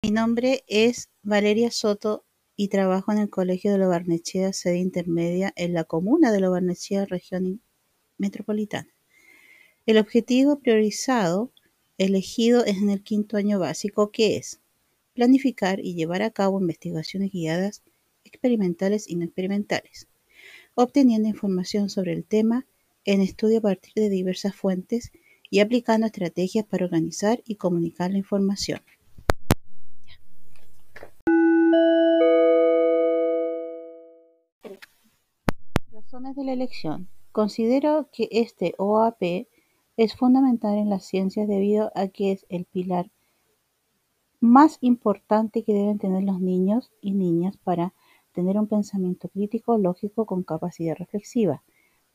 Mi nombre es Valeria Soto y trabajo en el Colegio de Lobarnechea, sede intermedia en la comuna de Lobarnechea, región metropolitana. El objetivo priorizado elegido es en el quinto año básico, que es planificar y llevar a cabo investigaciones guiadas experimentales y no experimentales, obteniendo información sobre el tema en estudio a partir de diversas fuentes y aplicando estrategias para organizar y comunicar la información. De la elección. Considero que este OAP es fundamental en las ciencias debido a que es el pilar más importante que deben tener los niños y niñas para tener un pensamiento crítico, lógico, con capacidad reflexiva.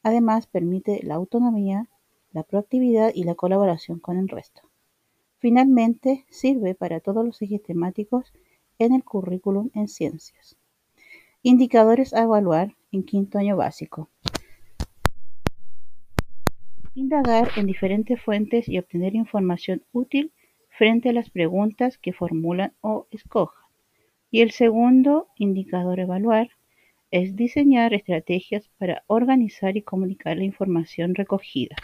Además, permite la autonomía, la proactividad y la colaboración con el resto. Finalmente, sirve para todos los ejes temáticos en el currículum en ciencias. Indicadores a evaluar en quinto año básico. Indagar en diferentes fuentes y obtener información útil frente a las preguntas que formulan o escojan. Y el segundo indicador evaluar es diseñar estrategias para organizar y comunicar la información recogida.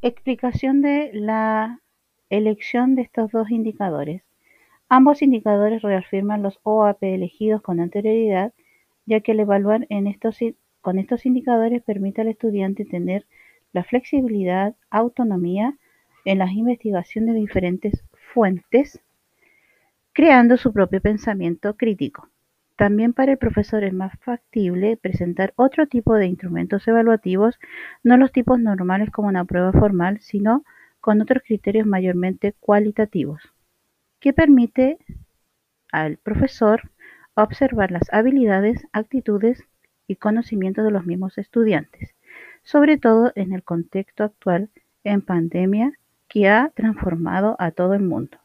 Explicación de la elección de estos dos indicadores. Ambos indicadores reafirman los OAP elegidos con anterioridad, ya que al evaluar con estos indicadores permite al estudiante tener la flexibilidad, autonomía en las investigaciones de diferentes fuentes, creando su propio pensamiento crítico. También para el profesor es más factible presentar otro tipo de instrumentos evaluativos, no los tipos normales como una prueba formal, sino con otros criterios mayormente cualitativos, que permite al profesor observar las habilidades, actitudes y conocimientos de los mismos estudiantes, sobre todo en el contexto actual en pandemia que ha transformado a todo el mundo.